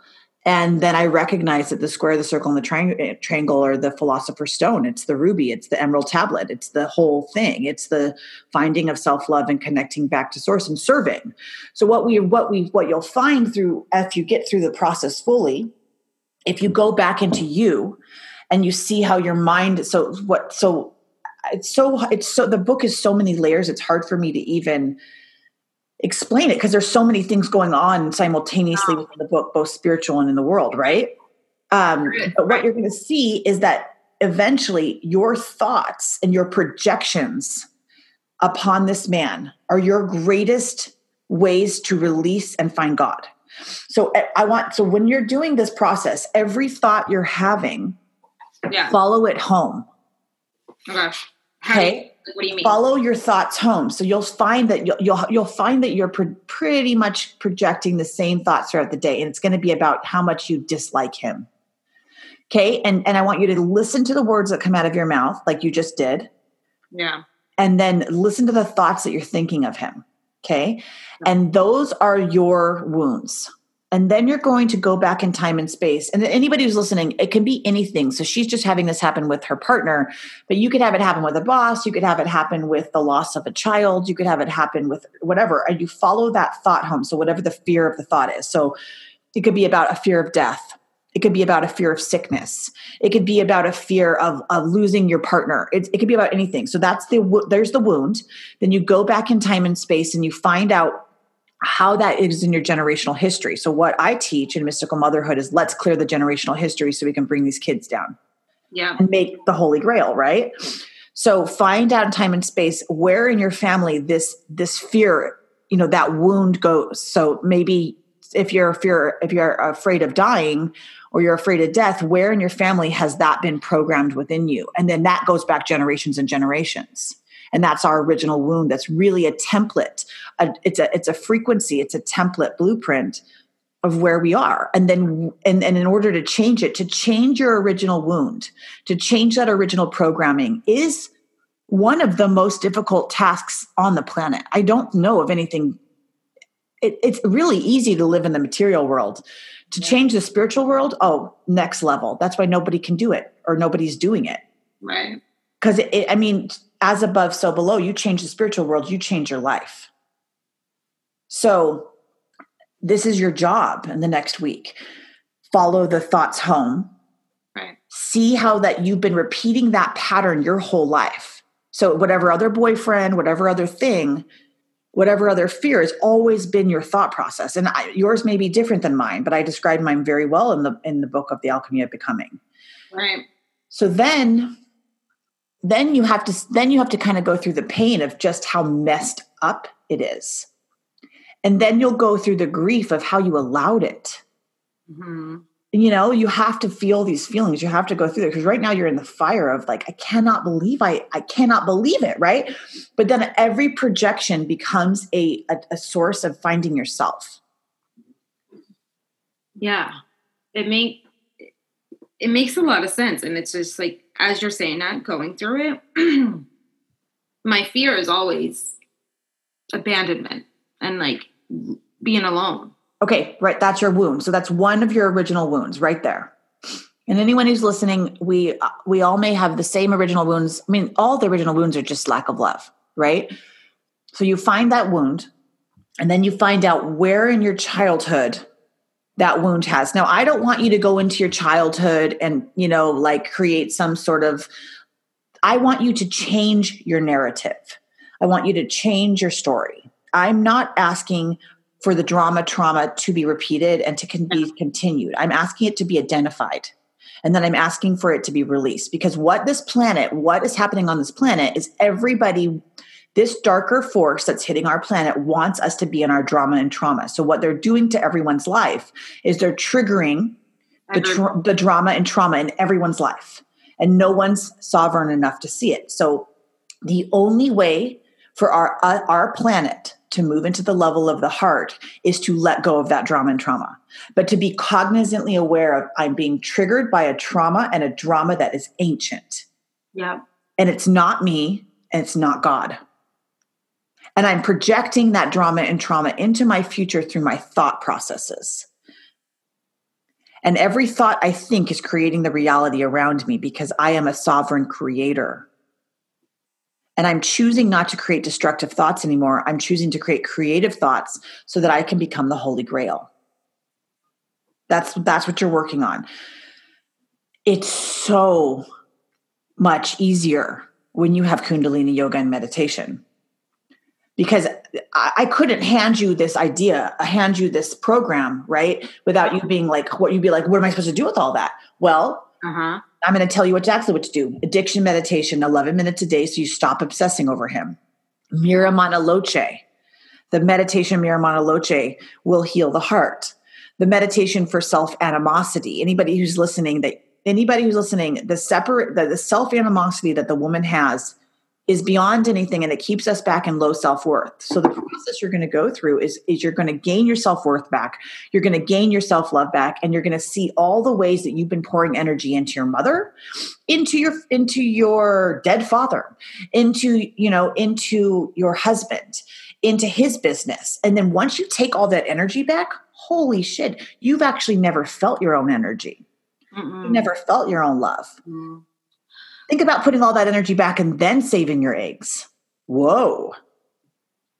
And then I recognize that the square, the circle, and the tri- eh, triangle are the philosopher's stone. It's the ruby. It's the emerald tablet. It's the whole thing. It's the finding of self love and connecting back to source and serving. So what we what we what you'll find through if you get through the process fully, if you go back into you and you see how your mind. So what? So it's so it's so the book is so many layers. It's hard for me to even explain it because there's so many things going on simultaneously wow. within the book, both spiritual and in the world, right? Um, but what you're going to see is that eventually your thoughts and your projections upon this man are your greatest ways to release and find God. So eh, I want so when you're doing this process, every thought you're having, yeah. follow it home. Okay. Okay. What do you mean? Follow your thoughts home. So you'll find that you'll you'll, you'll find that you're pre- pretty much projecting the same thoughts throughout the day, and it's going to be about how much you dislike him. Okay. And, and I want you to listen to the words that come out of your mouth, like you just did. Yeah. And then listen to the thoughts that you're thinking of him. Okay. And those are your wounds. And then you're going to go back in time and space. And anybody who's listening, it can be anything. So she's just having this happen with her partner, but you could have it happen with a boss. You could have it happen with the loss of a child. You could have it happen with whatever. And you follow that thought home. So whatever the fear of the thought is. So it could be about a fear of death. It could be about a fear of sickness. It could be about a fear of, of losing your partner. It, it could be about anything. So that's the there's the wound. Then you go back in time and space and you find out how that is in your generational history. So what I teach in mystical motherhood is let's clear the generational history so we can bring these kids down. Yeah. And make the holy grail, right? So find out in time and space where in your family this this fear, you know, that wound goes. So maybe if you're fear if you're afraid of dying or you're afraid of death, where in your family has that been programmed within you? And then that goes back generations and generations and that's our original wound that's really a template a, it's a it's a frequency it's a template blueprint of where we are. And then and, and in order to change it to change your original wound to change that original programming is one of the most difficult tasks on the planet. I don't know of anything it, it's really easy to live in the material world. To change the spiritual world oh next level. That's why nobody can do it or nobody's doing it. Right. Because i mean as above so below. You change the spiritual world you change your life. So this is your job in the next week. Follow the thoughts home. Right. See how that you've been repeating that pattern your whole life. So whatever other boyfriend whatever other thing whatever other fear has always been your thought process. And I, yours may be different than mine but i described mine very well in the in the book of the alchemy of becoming. Right. So then then you have to then you have to kind of go through the pain of just how messed up it is. And then you'll go through the grief of how you allowed it. Mm-hmm. you know you have to feel these feelings. You have to go through it because right now you're in the fire of like i cannot believe i i cannot believe it right? But then every projection becomes a, a, a source of finding yourself. Yeah. It make it makes a lot of sense and it's just like as you're saying that, going through it, my fear is always abandonment and like being alone. Okay, right. That's your wound. So that's one of your original wounds right there. And anyone who's listening, we uh, we all may have the same original wounds. I mean, all the original wounds are just lack of love, right? So you find that wound, and then you find out where in your childhood that wound has. Now, I don't want you to go into your childhood and, you know, like create some sort of, I want you to change your narrative. I want you to change your story. I'm not asking for the drama trauma to be repeated and to be continued. I'm asking it to be identified. And then I'm asking for it to be released because what this planet, what is happening on this planet is everybody this darker force that's hitting our planet wants us to be in our drama and trauma. So, what they're doing to everyone's life is they're triggering the, tra- the drama and trauma in everyone's life, and no one's sovereign enough to see it. So, the only way for our uh, our planet to move into the level of the heart is to let go of that drama and trauma. But to be cognizantly aware of i'm being triggered by a trauma and a drama that is ancient. Yeah. And it's not me and it's not god and I'm projecting that drama and trauma into my future through my thought processes. And every thought I think is creating the reality around me because I am a sovereign creator. And I'm choosing not to create destructive thoughts anymore. I'm choosing to create creative thoughts so that I can become the holy grail. That's that's what you're working on. It's so much easier when you have kundalini yoga and meditation because I couldn't hand you this idea, hand you this program, right? Without you being like, what you'd be like, what am I supposed to do with all that? Well, uh-huh. I'm going to tell you exactly what to do. Addiction meditation, 11 minutes a day, so you stop obsessing over him. Mira Mana Loche, the meditation Mira Mana Loche will heal the heart. The meditation for self animosity. Anybody who's listening, that anybody who's listening, the separate, the, the self animosity that the woman has is beyond anything and it keeps us back in low self-worth so the process you're going to go through is, is you're going to gain your self-worth back you're going to gain your self-love back and you're going to see all the ways that you've been pouring energy into your mother into your into your dead father into you know into your husband into his business and then once you take all that energy back holy shit you've actually never felt your own energy Mm-mm. you never felt your own love mm. Think about putting all that energy back and then saving your eggs. Whoa.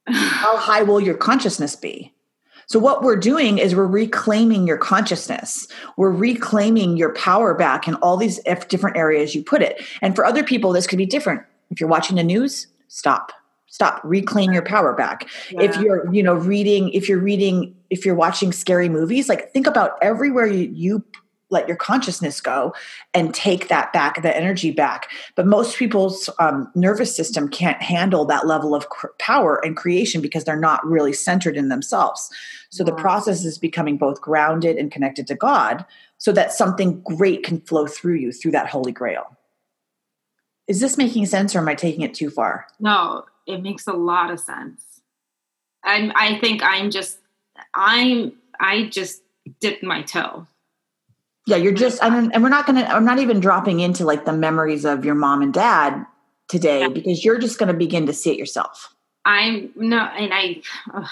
How high will your consciousness be? So, what we're doing is we're reclaiming your consciousness. We're reclaiming your power back in all these different areas you put it. And for other people, this could be different. If you're watching the news, stop. Stop. Reclaim your power back. Yeah. If you're, you know, reading, if you're reading, if you're watching scary movies, like think about everywhere you, you let your consciousness go and take that back the energy back. But most people's um, nervous system can't handle that level of cr- power and creation because they're not really centered in themselves. So the process is becoming both grounded and connected to god so that something great can flow through you through that holy grail. Is this making sense or am i taking it too far? No it makes a lot of sense. I'm i think i'm just i'm i just dipped my toe yeah you're just I mean, and we're not gonna i'm not even dropping into like the memories of your mom and dad today yeah. because you're just gonna begin to see it yourself. I'm no and i ugh,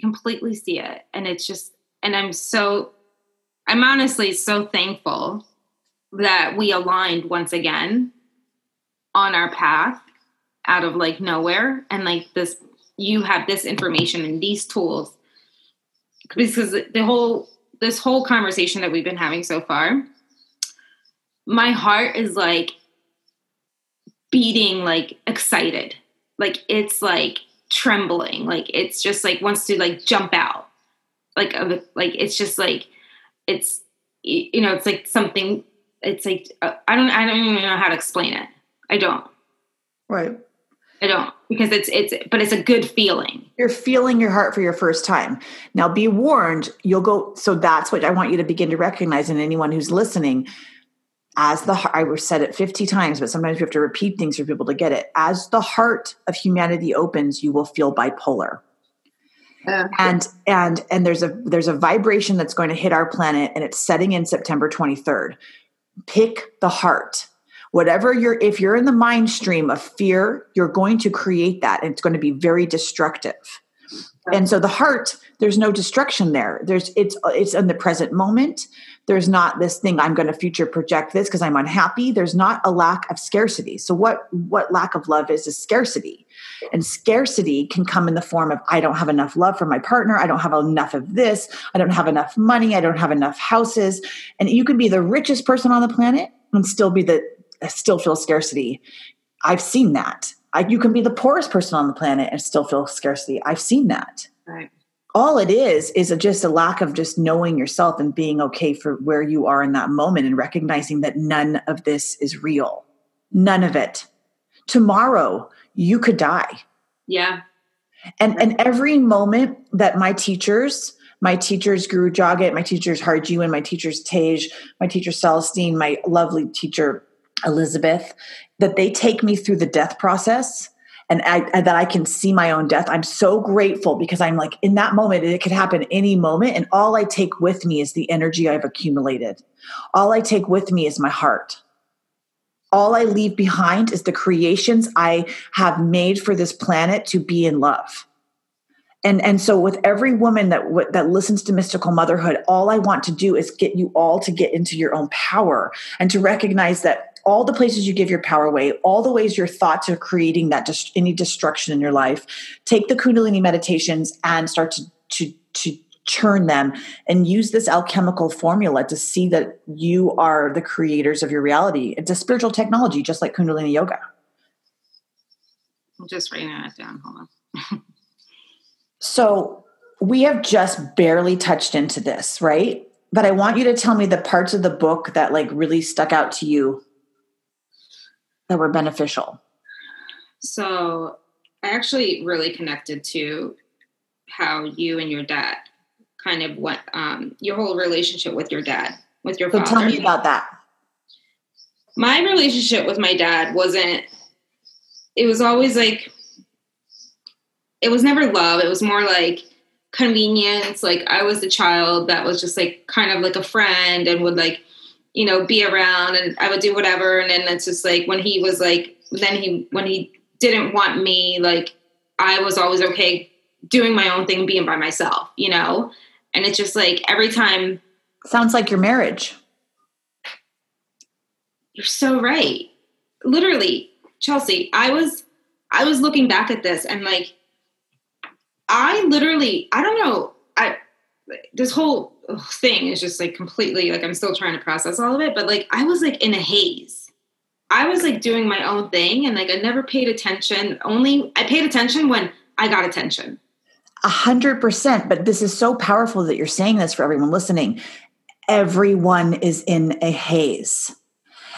completely see it. And it's just and i'm so i'm honestly so thankful that we aligned once again on our path out of like nowhere. And like this you have this information and these tools because the whole this whole conversation that we've been having so far, my heart is like beating like excited. Like it's like trembling. Like it's just like wants to like jump out. Like of like it's just like it's you know it's like something it's like uh, I don't I don't even know how to explain it. I don't. Right. I don't because it's it's but it's a good feeling. You're feeling your heart for your first time. Now be warned, you'll go so that's what I want you to begin to recognize in anyone who's listening as the I said it 50 times but sometimes we have to repeat things for people to get it. As the heart of humanity opens, you will feel bipolar. Uh, and and and there's a there's a vibration that's going to hit our planet and it's setting in September 23rd. Pick the heart whatever you're if you're in the mind stream of fear you're going to create that and it's going to be very destructive. And so the heart there's no destruction there. There's it's it's in the present moment. There's not this thing i'm going to future project this because i'm unhappy. There's not a lack of scarcity. So what what lack of love is is scarcity. And scarcity can come in the form of i don't have enough love for my partner. I don't have enough of this. I don't have enough money. I don't have enough houses. And you can be the richest person on the planet and still be the still feel scarcity. I've seen that. I, you can be the poorest person on the planet and still feel scarcity. I've seen that. Right. All it is is a, just a lack of just knowing yourself and being okay for where you are in that moment and recognizing that none of this is real. None of it. Tomorrow you could die. Yeah. And and every moment that my teachers, my teachers Guru Jagat, my teachers Harju, and my teachers Tej, my teacher Celestine, my lovely teacher Elizabeth, that they take me through the death process and I, that I can see my own death. I'm so grateful because I'm like in that moment, it could happen any moment. And all I take with me is the energy I've accumulated. All I take with me is my heart. All I leave behind is the creations I have made for this planet to be in love. And, and so with every woman that that listens to mystical motherhood all i want to do is get you all to get into your own power and to recognize that all the places you give your power away, all the ways your thoughts are creating that just any destruction in your life. Take the Kundalini meditations and start to to to churn them and use this alchemical formula to see that you are the creators of your reality. It's a spiritual technology, just like Kundalini yoga. I'm just writing that down. Hold on. so we have just barely touched into this, right? But I want you to tell me the parts of the book that like really stuck out to you that were beneficial? So I actually really connected to how you and your dad kind of went, um, your whole relationship with your dad, with your father. so father. Tell me about that. My relationship with my dad wasn't it was always like it was never love. It was more like convenience. Like I was the child that was just like kind of like a friend and would like, you know, be around and I would do whatever. And then it's just like when he was like, then he, when he didn't want me, like I was always okay doing my own thing being by myself, you know? And it's just like every time. Sounds like your marriage. You're so right. Literally, Chelsea, I was I was looking back at this and like I literally I don't know I this whole thing is just like completely like I'm still trying to process all of it but like I was like in a haze. I was like doing my own thing and like I never paid attention. Only I paid attention when I got attention. A hundred percent. But this is so powerful that you're saying this for everyone listening. Everyone is in a haze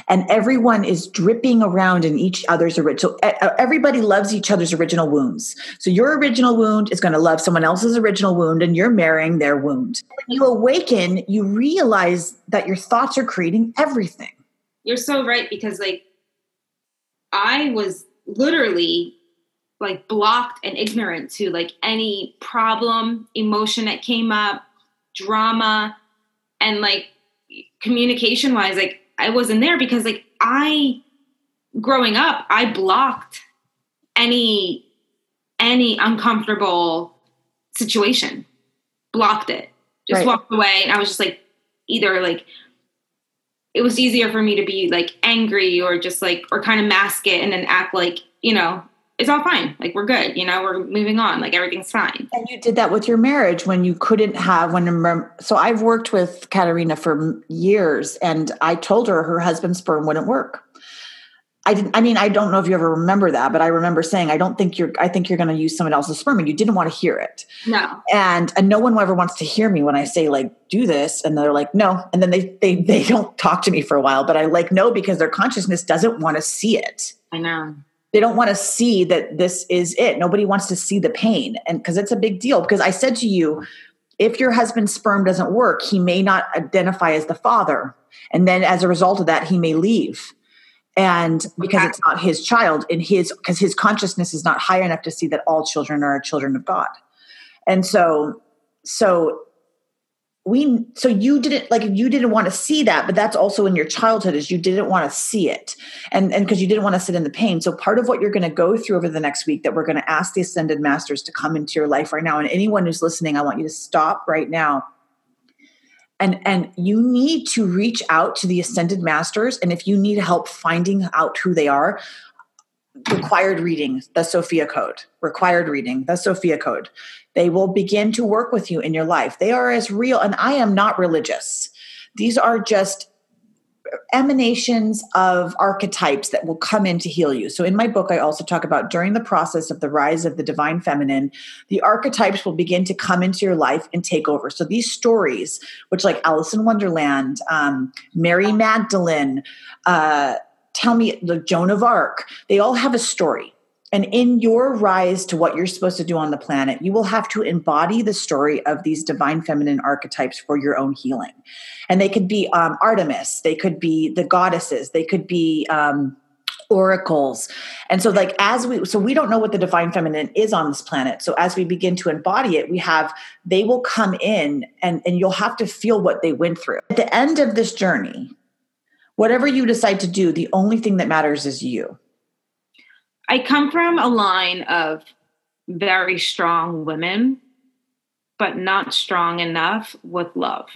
and everyone is dripping around in each other's original. So everybody loves each other's original wounds. So your original wound is going to love someone else's original wound, and you're marrying their wound. When you awaken, you realize that your thoughts are creating everything. You're so right because, like, I was literally like blocked and ignorant to like any problem, emotion that came up, drama, and like communication wise, like I wasn't there because like I growing up, I blocked any any uncomfortable situation. Blocked it. Just right. walked away and I was just like either like it was easier for me to be like angry or just like or kind of mask it and then act like, you know, it's all fine. Like we're good, you know, we're moving on. Like everything's fine. And you did that with your marriage when you couldn't have when so I've worked with Katerina for years and I told her her husband's sperm wouldn't work. I didn't I mean I don't know if you ever remember that, but I remember saying I don't think you're I think you're going to use someone else's sperm and you didn't want to hear it. No. And and no one ever wants to hear me when I say like do this and they're like no and then they they they don't talk to me for a while, but I like no because their consciousness doesn't want to see it. I know they don't want to see that this is it. Nobody wants to see the pain. And because it's a big deal. Because I said to you, if your husband's sperm doesn't work, he may not identify as the father. And then as a result of that, he may leave. And because it's not his child, in his because his consciousness is not high enough to see that all children are children of God. And so so we so you didn't like you didn't want to see that but that's also in your childhood is you didn't want to see it. And and because you didn't want to sit in the pain. So part of what you're going to go through over the next week that we're going to ask the ascended masters to come into your life right now and anyone who's listening i want you to stop right now. And and you need to reach out to the ascended masters and if you need help finding out who they are required reading the sophia code required reading the sophia code they will begin to work with you in your life. They are as real, and I am not religious. These are just emanations of archetypes that will come in to heal you. So, in my book, I also talk about during the process of the rise of the divine feminine, the archetypes will begin to come into your life and take over. So, these stories, which like Alice in Wonderland, um, Mary Magdalene, uh, tell me the Joan of Arc, they all have a story. And in your rise to what you're supposed to do on the planet, you will have to embody the story of these divine feminine archetypes for your own healing. And they could be um, Artemis, they could be the goddesses, they could be um, oracles. And so, like, as we, so we don't know what the divine feminine is on this planet. So, as we begin to embody it, we have, they will come in and, and you'll have to feel what they went through. At the end of this journey, whatever you decide to do, the only thing that matters is you I come from a line of very strong women, but not strong enough with love.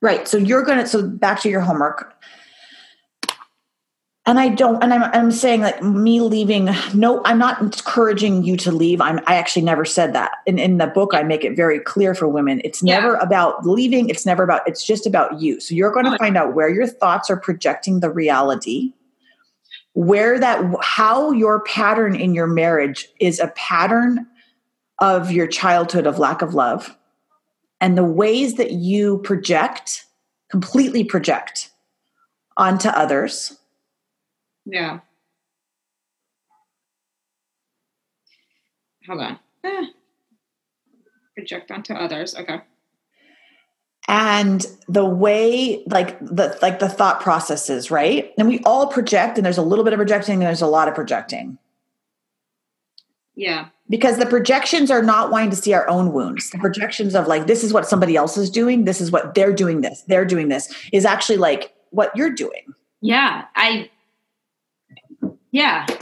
Right. So you're going to, so back to your homework. And I don't, and I'm, I'm saying like me leaving. No, I'm not encouraging you to leave. I'm, I actually never said that. In, in the book, I make it very clear for women. It's never about leaving. It's never about, it's just about you. So you're going to oh, find out where your thoughts are projecting the reality where that how your pattern in your marriage is a pattern of your childhood of lack of love and the ways that you project completely project onto others yeah hold on eh. project onto others okay and the way like the like the thought processes right and we all project and there's a little bit of projecting and there's a lot of projecting Yeah. Because the projections are not wanting to see our own wounds. The projections of like, this is what somebody else is doing, this is what they're doing, this, they're doing this, is actually like what you're doing. Yeah. I, yeah.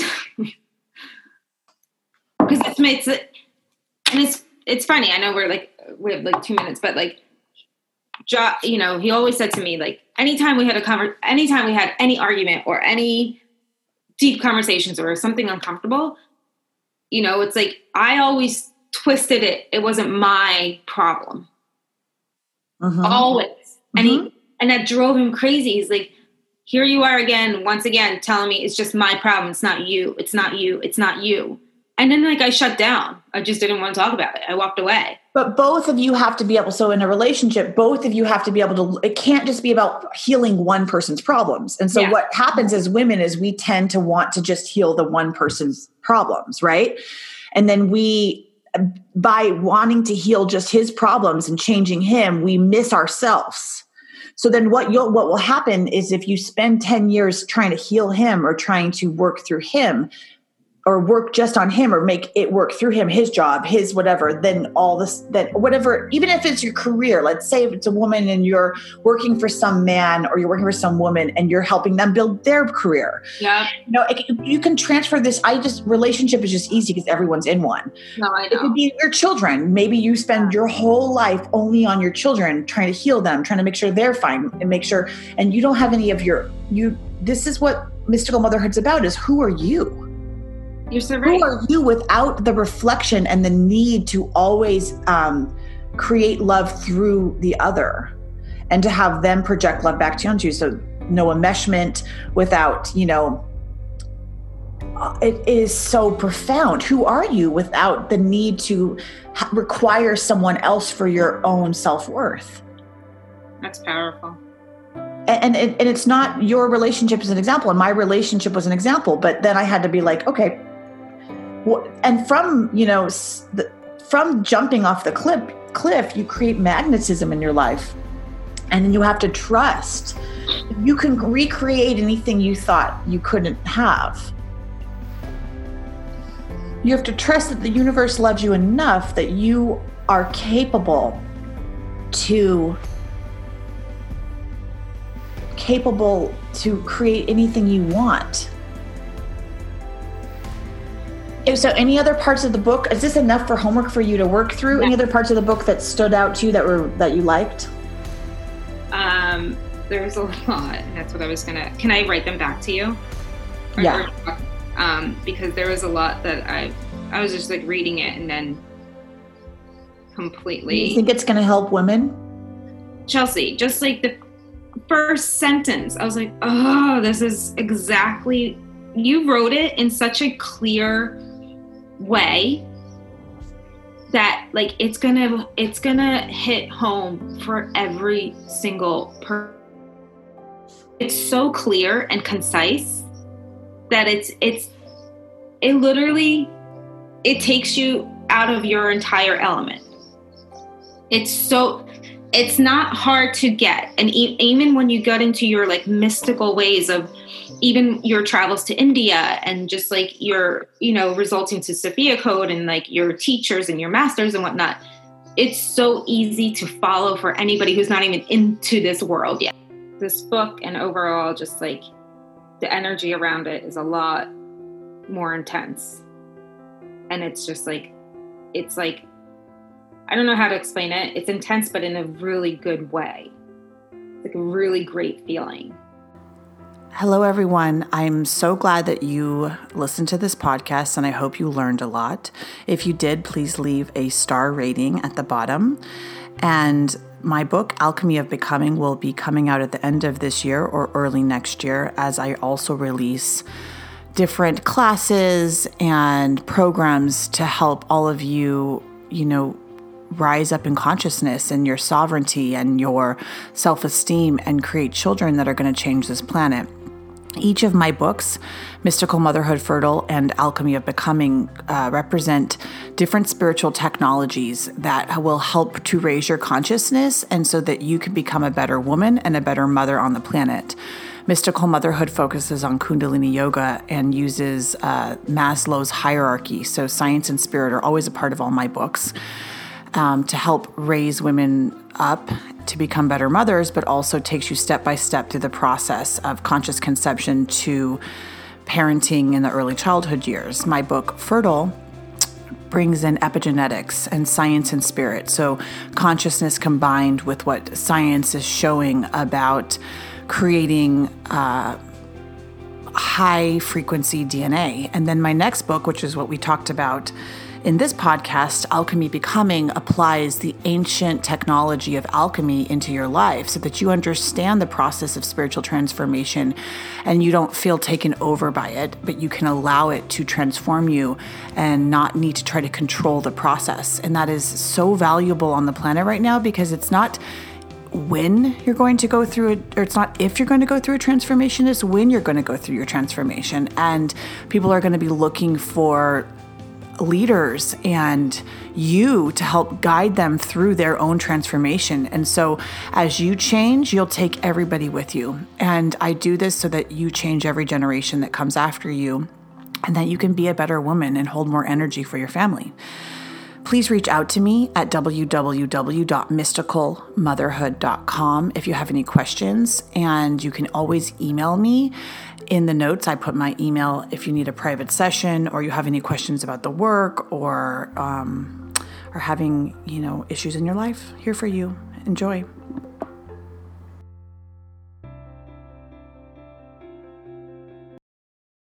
Because it's, it's, and it's, it's funny. I know we're like, we have like two minutes, but like, jo- you know, he always said to me, like, anytime we had a conver- anytime we had any argument or any deep conversations or something uncomfortable, you know, it's like I always twisted it. It wasn't my problem. Mm-hmm. Always. And he mm-hmm. and that drove him crazy. He's like, here you are again, once again, telling me it's just my problem. It's not you. It's not you. It's not you. And then like I shut down. I just didn't want to talk about it. I walked away. But both of you have to be able so in a relationship, both of you have to be able to it can't just be about healing one person's problems. And so yeah. what happens as women is we tend to want to just heal the one person's problems, right? And then we by wanting to heal just his problems and changing him, we miss ourselves. So then what you'll what will happen is if you spend 10 years trying to heal him or trying to work through him, or work just on him or make it work through him his job his whatever then all this that whatever even if it's your career let's say if it's a woman and you're working for some man or you're working for some woman and you're helping them build their career. Yeah you know it, you can transfer this i just relationship is just easy because everyone's in one. No I know. it could be your children. Maybe you spend your whole life only on your children trying to heal them trying to make sure they're fine and make sure and you don't have any of your you this is what mystical motherhood's about is who are you you're so right. Who are you without the reflection and the need to always um, create love through the other and to have them project love back to you? So no enmeshment without, you know, uh, it is so profound. Who are you without the need to ha- require someone else for your own self worth? That's powerful. And, and, and it's not your relationship as an example, and my relationship was an example. But then I had to be like, okay, and from you know from jumping off the cliff cliff you create magnetism in your life. And then you have to trust. You can recreate anything you thought you couldn't have. You have to trust that the universe loves you enough that you are capable to capable to create anything you want so any other parts of the book is this enough for homework for you to work through? Any other parts of the book that stood out to you that were that you liked? Um there's a lot. That's what i was gonna can i write them back to you? Or, yeah. um because there was a lot that i i was just like reading it and then completely you think it's gonna help women? Chelsea just like the first sentence i was like oh this is exactly you wrote it in such a clear way that like it's gonna it's gonna hit home for every single person it's so clear and concise that it's it's it literally it takes you out of your entire element. It's so it's not hard to get. And e- even when you get into your like mystical ways of even your travels to India and just like your, you know, resulting to Sophia Code and like your teachers and your masters and whatnot, it's so easy to follow for anybody who's not even into this world yet. This book and overall, just like the energy around it is a lot more intense. And it's just like, it's like, I don't know how to explain it. It's intense, but in a really good way. It's like a really great feeling. Hello, everyone. I'm so glad that you listened to this podcast and I hope you learned a lot. If you did, please leave a star rating at the bottom. And my book, Alchemy of Becoming, will be coming out at the end of this year or early next year as I also release different classes and programs to help all of you, you know, rise up in consciousness and your sovereignty and your self esteem and create children that are going to change this planet. Each of my books, Mystical Motherhood Fertile and Alchemy of Becoming, uh, represent different spiritual technologies that will help to raise your consciousness and so that you can become a better woman and a better mother on the planet. Mystical Motherhood focuses on Kundalini Yoga and uses uh, Maslow's hierarchy. So, science and spirit are always a part of all my books um, to help raise women up to become better mothers, but also takes you step by step through the process of conscious conception to parenting in the early childhood years. My book, Fertile, brings in epigenetics and science and spirit. So, consciousness combined with what science is showing about creating uh, high frequency DNA. And then my next book, which is what we talked about in this podcast, Alchemy Becoming applies the ancient technology of alchemy into your life so that you understand the process of spiritual transformation and you don't feel taken over by it, but you can allow it to transform you and not need to try to control the process. And that is so valuable on the planet right now because it's not when you're going to go through it, or it's not if you're going to go through a transformation, it's when you're going to go through your transformation. And people are going to be looking for leaders and you to help guide them through their own transformation. And so, as you change, you'll take everybody with you. And I do this so that you change every generation that comes after you and that you can be a better woman and hold more energy for your family. Please reach out to me at www.mysticalmotherhood.com if you have any questions. And you can always email me in the notes, I put my email if you need a private session or you have any questions about the work or um, are having you know issues in your life. Here for you. Enjoy.